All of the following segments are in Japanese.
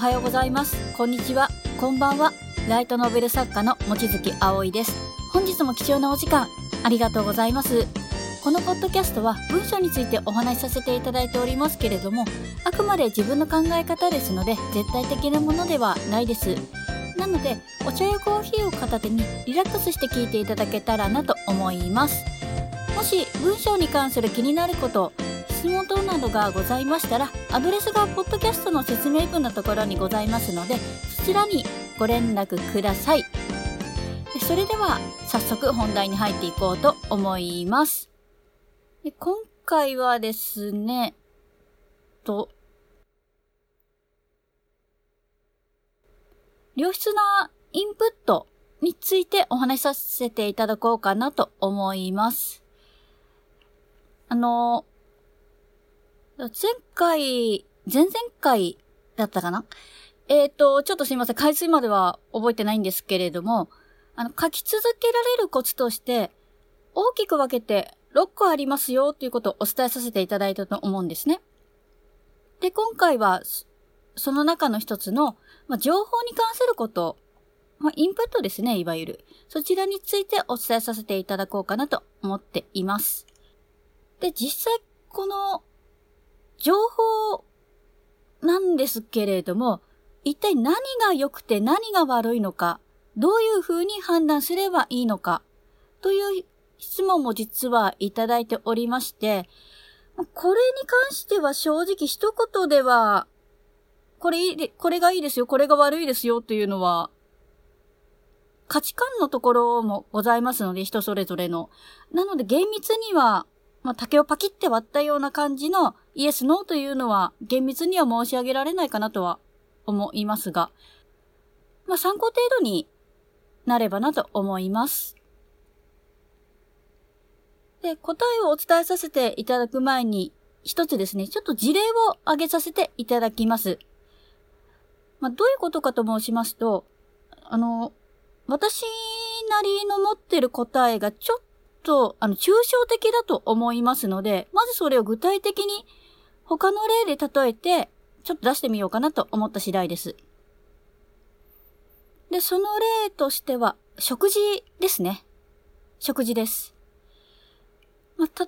はようございます。こんにちは。こんばんは。ライトノベル作家の望月葵です。本日も貴重なお時間、ありがとうございます。このポッドキャストは文章についてお話しさせていただいておりますけれども、あくまで自分の考え方ですので、絶対的なものではないです。なので、お茶やコーヒーを片手にリラックスして聞いていただけたらなと思います。もし文章に関する気になること、質問等などがございましたら、アドレスがポッドキャストの説明文のところにございますので、そちらにご連絡ください。それでは、早速本題に入っていこうと思います。で今回はですね、と、良質なインプットについてお話しさせていただこうかなと思います。あの、前回、前々回だったかな？えっ、ー、と、ちょっとすいません。回数までは覚えてないんですけれども、あの、書き続けられるコツとして、大きく分けて6個ありますよということをお伝えさせていただいたと思うんですね。で、今回は、その中の一つの、ま、情報に関すること、ま、インプットですね、いわゆる。そちらについてお伝えさせていただこうかなと思っています。で、実際、この情報なんですけれども、一体何が良くて何が悪いのか、どういうふうに判断すればいいのか、という質問も実はいただいておりまして、これに関しては正直一言では、これいい、これがいいですよ、これが悪いですよというのは、価値観のところもございますので、人それぞれの。なので厳密にはまあ、竹をパキって割ったような感じのイエス、ノーというのは厳密には申し上げられないかなとは思いますが、まあ、参考程度になればなと思います。で、答えをお伝えさせていただく前に、一つですね、ちょっと事例を挙げさせていただきます。まあ、どういうことかと申しますと、あの、私なりの持ってる答えがちょっと、あの、抽象的だと思いますので、まずそれを具体的に他の例で例えて、ちょっと出してみようかなと思った次第です。で、その例としては、食事ですね。食事です。まあ、例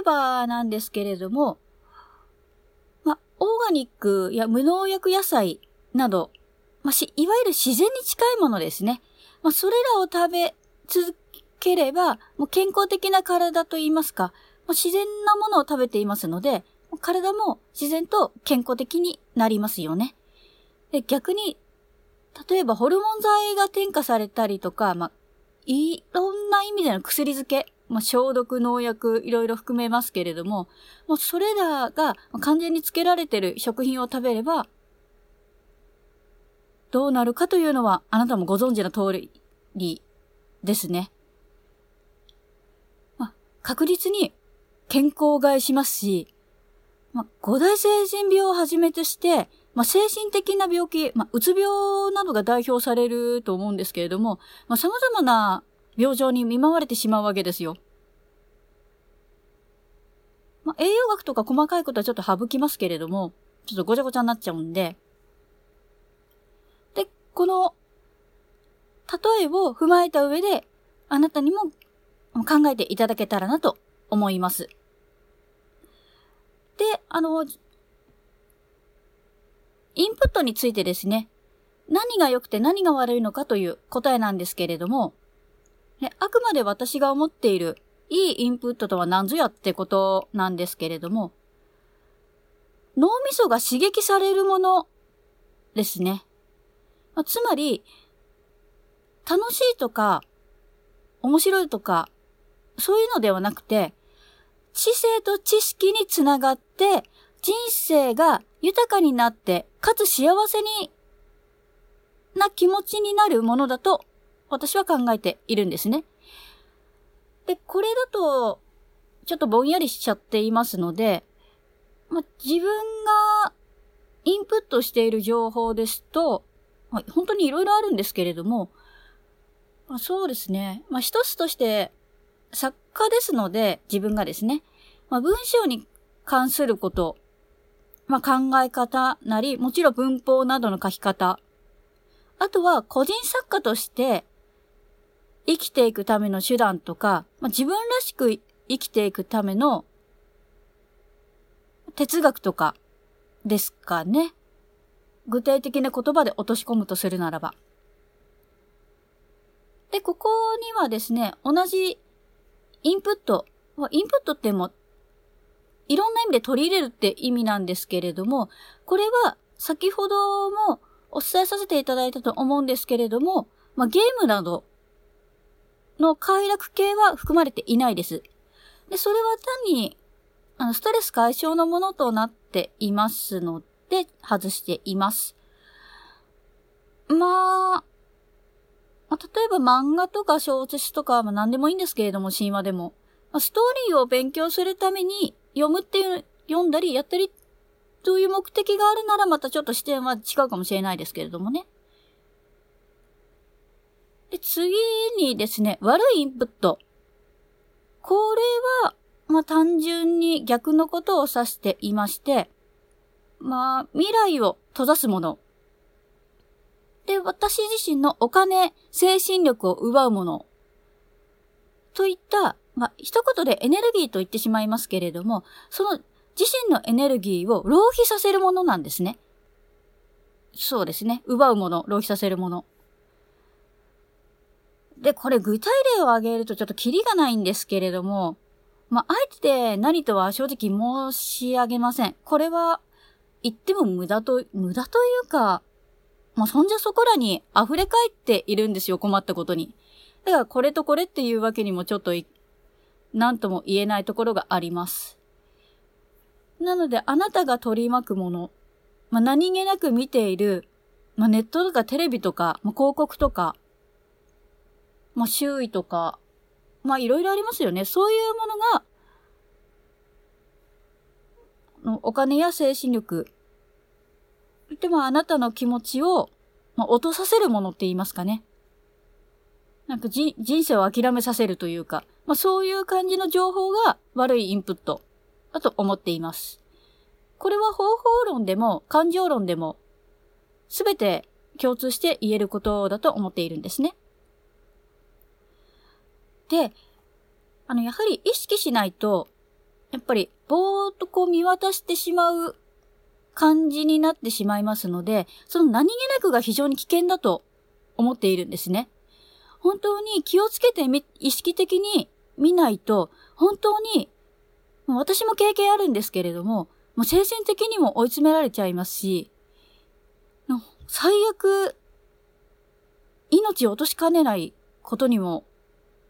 えばなんですけれども、まあ、オーガニックや無農薬野菜など、まあ、し、いわゆる自然に近いものですね。まあ、それらを食べ続ければ、もう健康的な体と言いますか、もう自然なものを食べていますので、体も自然と健康的になりますよね。で逆に、例えばホルモン剤が添加されたりとか、まあ、いろんな意味での薬漬け、まあ、消毒、農薬、いろいろ含めますけれども、もうそれらが完全につけられてる食品を食べれば、どうなるかというのは、あなたもご存知の通りですね。確実に健康を害しますし、まあ、五大成人病をはじめとして、まあ、精神的な病気、まあ、うつ病などが代表されると思うんですけれども、まあ、様々な病状に見舞われてしまうわけですよ。まあ、栄養学とか細かいことはちょっと省きますけれども、ちょっとごちゃごちゃになっちゃうんで。で、この、例えを踏まえた上で、あなたにも考えていただけたらなと思います。で、あの、インプットについてですね、何が良くて何が悪いのかという答えなんですけれども、ねあくまで私が思っているいいインプットとは何ぞやってことなんですけれども、脳みそが刺激されるものですね。まあ、つまり、楽しいとか、面白いとか、そういうのではなくて、知性と知識につながって、人生が豊かになって、かつ幸せにな気持ちになるものだと、私は考えているんですね。で、これだと、ちょっとぼんやりしちゃっていますので、ま自分がインプットしている情報ですと、ま本当に色々あるんですけれども、ま、そうですね。まあ、一つとして作家ですので、自分がですね、まあ、文章に関すること、まあ、考え方なり、もちろん文法などの書き方。あとは個人作家として生きていくための手段とか、まあ、自分らしく生きていくための哲学とかですかね。具体的な言葉で落とし込むとするならば。で、ここにはですね、同じインプット、インプットってもいろんな意味で取り入れるって意味なんですけれども、これは先ほどもお伝えさせていただいたと思うんですけれども、まあ、ゲームなどの快楽系は含まれていないです。で、それは単に、あの、ストレス解消のものとなっていますので、外しています。まあ、まあ、例えば漫画とか小説とか、まあ、何でもいいんですけれども、神話でも。まあ、ストーリーを勉強するために読むっていう、読んだりやったりという目的があるならまたちょっと視点は違うかもしれないですけれどもね。で、次にですね、悪いインプット。これは、まあ、単純に逆のことを指していまして、まあ、未来を閉ざすもの。で、私自身のお金、精神力を奪うもの。といった、まあ、一言でエネルギーと言ってしまいますけれども、その自身のエネルギーを浪費させるものなんですね。そうですね。奪うもの、浪費させるもの。で、これ具体例を挙げるとちょっとキリがないんですけれども、まあ、あえて何とは正直申し上げません。これは言っても無駄と、無駄というか、もうそんじゃそこらに溢れ返っているんですよ、困ったことに。だからこれとこれっていうわけにもちょっと何とも言えないところがあります。なので、あなたが取り巻くもの、まあ、何気なく見ている、まあ、ネットとかテレビとか、まあ、広告とか、まあ、周囲とか、まあ、いろいろありますよね。そういうものが、お金や精神力、でもあなたの気持ちを、まあ、落とさせるものって言いますかね。なんか人生を諦めさせるというか、まあ、そういう感じの情報が悪いインプットだと思っています。これは方法論でも感情論でもすべて共通して言えることだと思っているんですね。で、あの、やはり意識しないと、やっぱりぼーっとこう見渡してしまう感じになってしまいますので、その何気なくが非常に危険だと思っているんですね。本当に気をつけて意識的に見ないと、本当に、私も経験あるんですけれども、もう精神的にも追い詰められちゃいますし、最悪、命を落としかねないことにも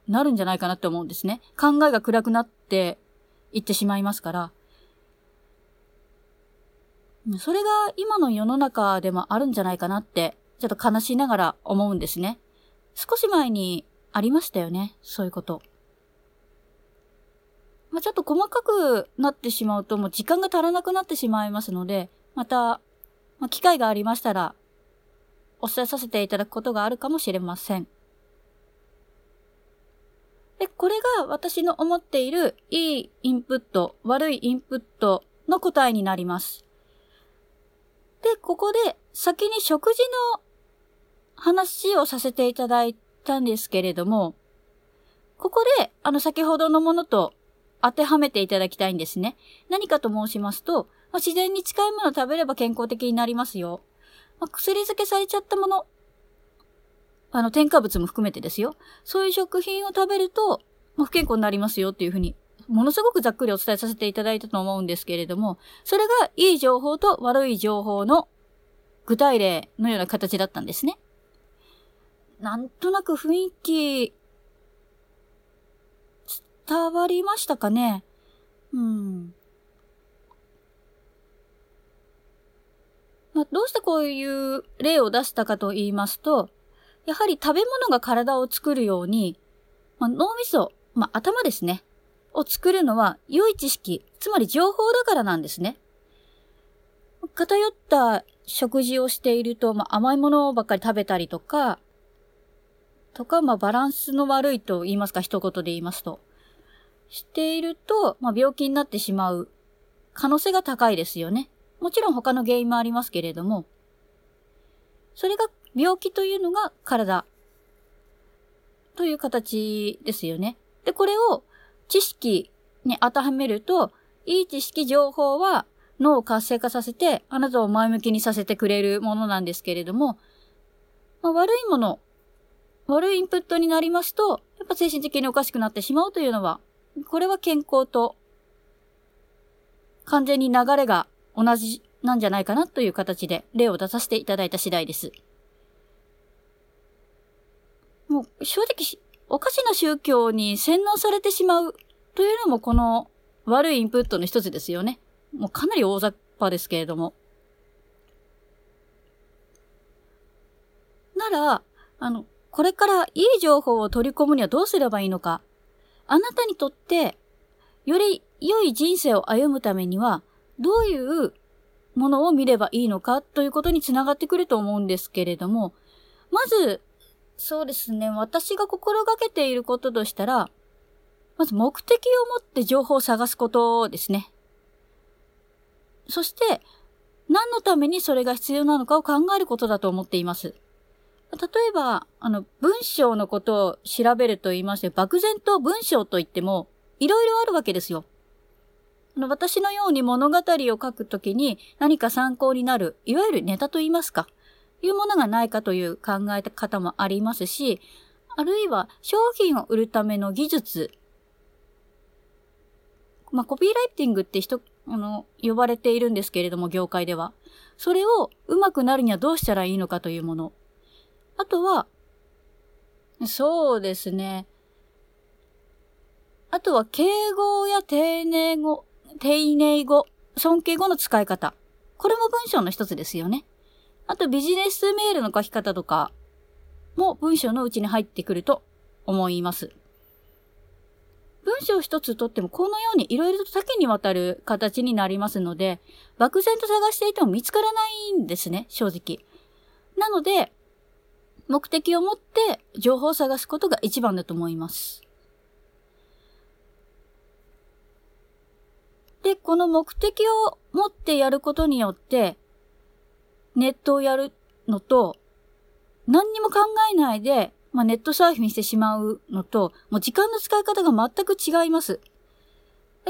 なるんじゃないかなって思うんですね。考えが暗くなっていってしまいますから。それが今の世の中でもあるんじゃないかなって、ちょっと悲しいながら思うんですね。少し前にありましたよね。そういうこと。まあ、ちょっと細かくなってしまうともう時間が足らなくなってしまいますので、また、まあ、機会がありましたら、お伝えさせていただくことがあるかもしれません。で、これが私の思っているいいインプット、悪いインプットの答えになります。で、ここで先に食事の話をさせていただいたんですけれども、ここで、あの、先ほどのものと当てはめていただきたいんですね。何かと申しますと、まあ、自然に近いものを食べれば健康的になりますよ。まあ、薬漬けされちゃったもの、あの、添加物も含めてですよ。そういう食品を食べると、まあ、不健康になりますよっていうふうに、ものすごくざっくりお伝えさせていただいたと思うんですけれども、それがいい情報と悪い情報の具体例のような形だったんですね。なんとなく雰囲気、伝わりましたかね？うん。まあ、どうしてこういう例を出したかと言いますと、やはり食べ物が体を作るように、まあ、脳みそ、まあ、頭ですね、を作るのは良い知識、つまり情報だからなんですね。偏った食事をしていると、まあ、甘いものばっかり食べたりとか、とか、まあ、バランスの悪いと言いますか、一言で言いますと。していると、まあ、病気になってしまう可能性が高いですよね。もちろん他の原因もありますけれども、それが病気というのが体という形ですよね。で、これを知識に当てはめると、いい知識情報は脳を活性化させて、あなたを前向きにさせてくれるものなんですけれども、まあ、悪いもの、悪いインプットになりますと、やっぱ精神的におかしくなってしまうというのは、これは健康と完全に流れが同じなんじゃないかなという形で例を出させていただいた次第です。もう正直、おかしな宗教に洗脳されてしまうというのもこの悪いインプットの一つですよね。もうかなり大雑把ですけれども。なら、あの、これからいい情報を取り込むにはどうすればいいのか。あなたにとって、より良い人生を歩むためには、どういうものを見ればいいのかということにつながってくると思うんですけれども、まず、そうですね、私が心がけていることとしたら、まず目的を持って情報を探すことですね。そして、何のためにそれが必要なのかを考えることだと思っています。例えば、あの、文章のことを調べると言いまして、漠然と文章といっても、いろいろあるわけですよ。あの私のように物語を書くときに何か参考になる、いわゆるネタと言いますか、いうものがないかという考え方もありますし、あるいは商品を売るための技術。まあ、コピーライティングって人、あの、呼ばれているんですけれども、業界では。それを上手くなるにはどうしたらいいのかというもの。あとは、そうですね。あとは敬語や丁寧語、丁寧語、尊敬語の使い方。これも文章の一つですよね。あとビジネスメールの書き方とかも文章のうちに入ってくると思います。文章一つとってもこのように色々と多岐にわたる形になりますので、漠然と探していても見つからないんですね、正直。なので、目的を持って情報を探すことが一番だと思います。で、この目的を持ってやることによって、ネットをやるのと、何にも考えないで、まあ、ネットサーフィンしてしまうのと、もう時間の使い方が全く違います。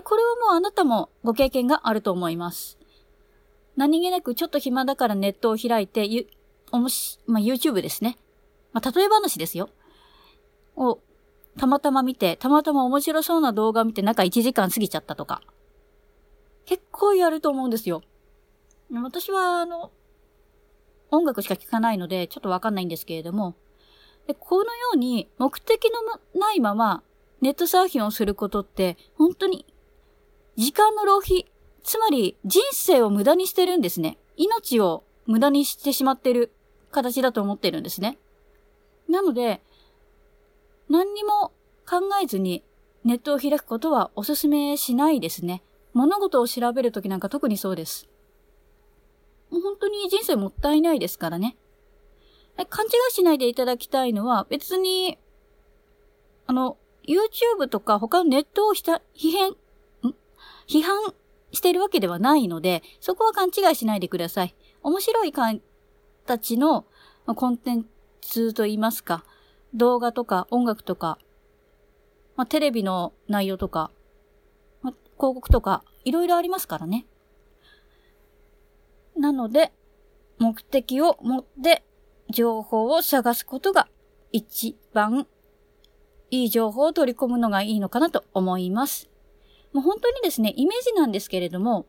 これはもうあなたもご経験があると思います。何気なくちょっと暇だからネットを開いて、ゆ、おもし、まあ、YouTube ですね。まあ、例え話ですよ。を、たまたま見て、たまたま面白そうな動画見て、中1時間過ぎちゃったとか。結構やると思うんですよ。私は、あの、音楽しか聴かないので、ちょっとわかんないんですけれども、でこのように目的のないままネットサーフィンをすることって、本当に時間の浪費、つまり人生を無駄にしてるんですね。命を無駄にしてしまってる形だと思ってるんですね。なので、何にも考えずにネットを開くことはお勧めしないですね。物事を調べるときなんか特にそうです。もう本当に人生もったいないですからね。勘違いしないでいただきたいのは別に、あの、YouTube とか他のネットをひた、批判、批判してるわけではないので、そこは勘違いしないでください。面白い形のコンテンツといいますか、動画とか音楽とか、まあ、テレビの内容とかま、広告とか、いろいろありますからね。なので、目的を持って情報を探すことが一番いい情報を取り込むのがいいのかなと思います。もう本当にですね、イメージなんですけれども、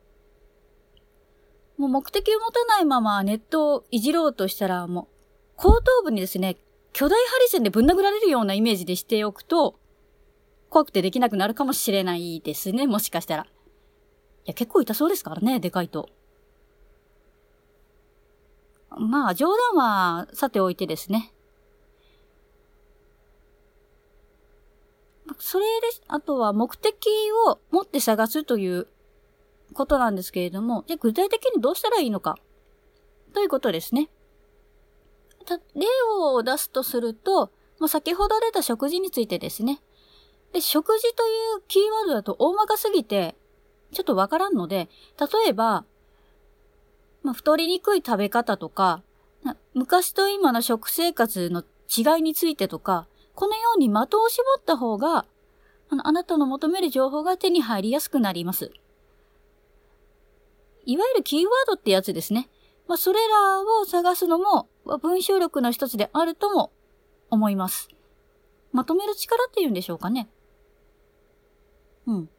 もう目的を持たないままネットをいじろうとしたら、もう後頭部にですね、巨大ハリセンでぶん殴られるようなイメージでしておくと、怖くてできなくなるかもしれないですね、もしかしたら。いや、結構痛そうですからね、でかいと。まあ、冗談はさておいてですね。それで、あとは目的を持って探すということなんですけれども、じゃ具体的にどうしたらいいのかということですね。例を出すとすると、まあ、先ほど出た食事についてですね。で、食事というキーワードだと大まかすぎて、ちょっとわからんので、例えば、まあ、太りにくい食べ方とか、昔と今の食生活の違いについてとか、このように的を絞った方が、あの、あなたの求める情報が手に入りやすくなります。いわゆるキーワードってやつですね。まあ、それらを探すのも文章力の一つであるとも思います。まとめる力っていうんでしょうかね。うん。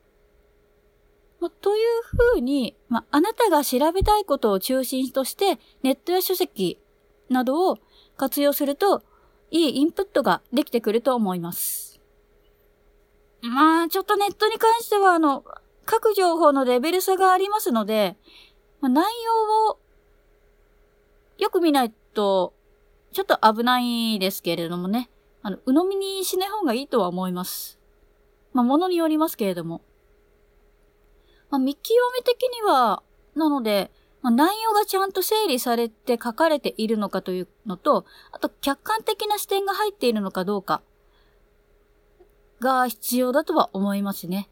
まあ、というふうに、まあ、あなたが調べたいことを中心として、ネットや書籍などを活用すると、いいインプットができてくると思います。まあ、ちょっとネットに関しては、あの、各情報のレベル差がありますので、まあ、内容をよく見ないと、ちょっと危ないですけれどもね。あの、鵜呑みにしない方がいいとは思います。まあ、ものによりますけれども。まあ、見極め的には、なので、まあ、内容がちゃんと整理されて書かれているのかというのと、あと客観的な視点が入っているのかどうかが必要だとは思いますね。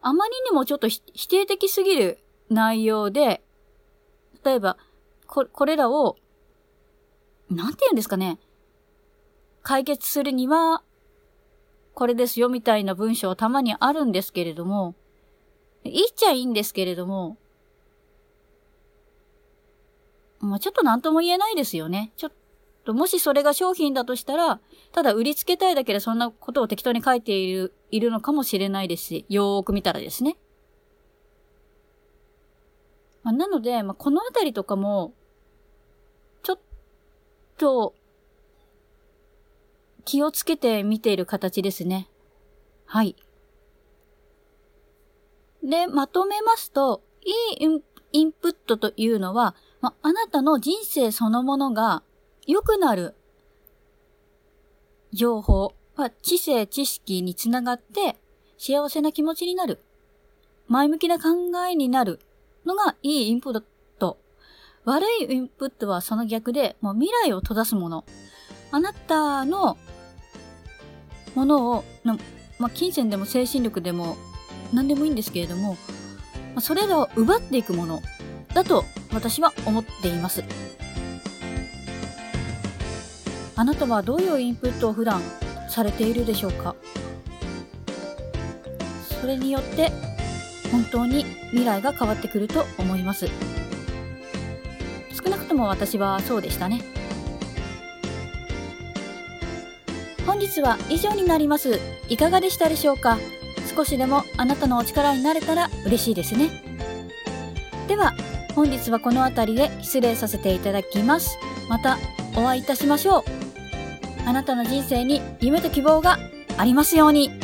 あまりにもちょっと否定的すぎる内容で、例えば、こ、これらを、なんて言うんですかね。解決するには、これですよみたいな文章はたまにあるんですけれども、言っちゃいいんですけれども、まあ、ちょっと何とも言えないですよね。ちょっと、もしそれが商品だとしたら、ただ売りつけたいだけでそんなことを適当に書いている、いるのかもしれないですし、よーく見たらですね。まあ、なので、まあ、このあたりとかも、ちょっと、気をつけて見ている形ですね。はい。で、まとめますと、いいインプットというのは、まあなたの人生そのものが良くなる情報、ま、知性、知識につながって幸せな気持ちになる。前向きな考えになるのがいいインプット。悪いインプットはその逆で、もう未来を閉ざすもの。あなたのものを、まあ、金銭でも精神力でも何でもいいんですけれども、それらを奪っていくものだと私は思っています。あなたはどういうインプットを普段されているでしょうか？それによって本当に未来が変わってくると思います。少なくとも私はそうでしたね。本日は以上になります。いかがでしたでしょうか？少しでもあなたのお力になれたら嬉しいですね。では、本日はこの辺りで失礼させていただきます。またお会いいたしましょう。あなたの人生に夢と希望がありますように。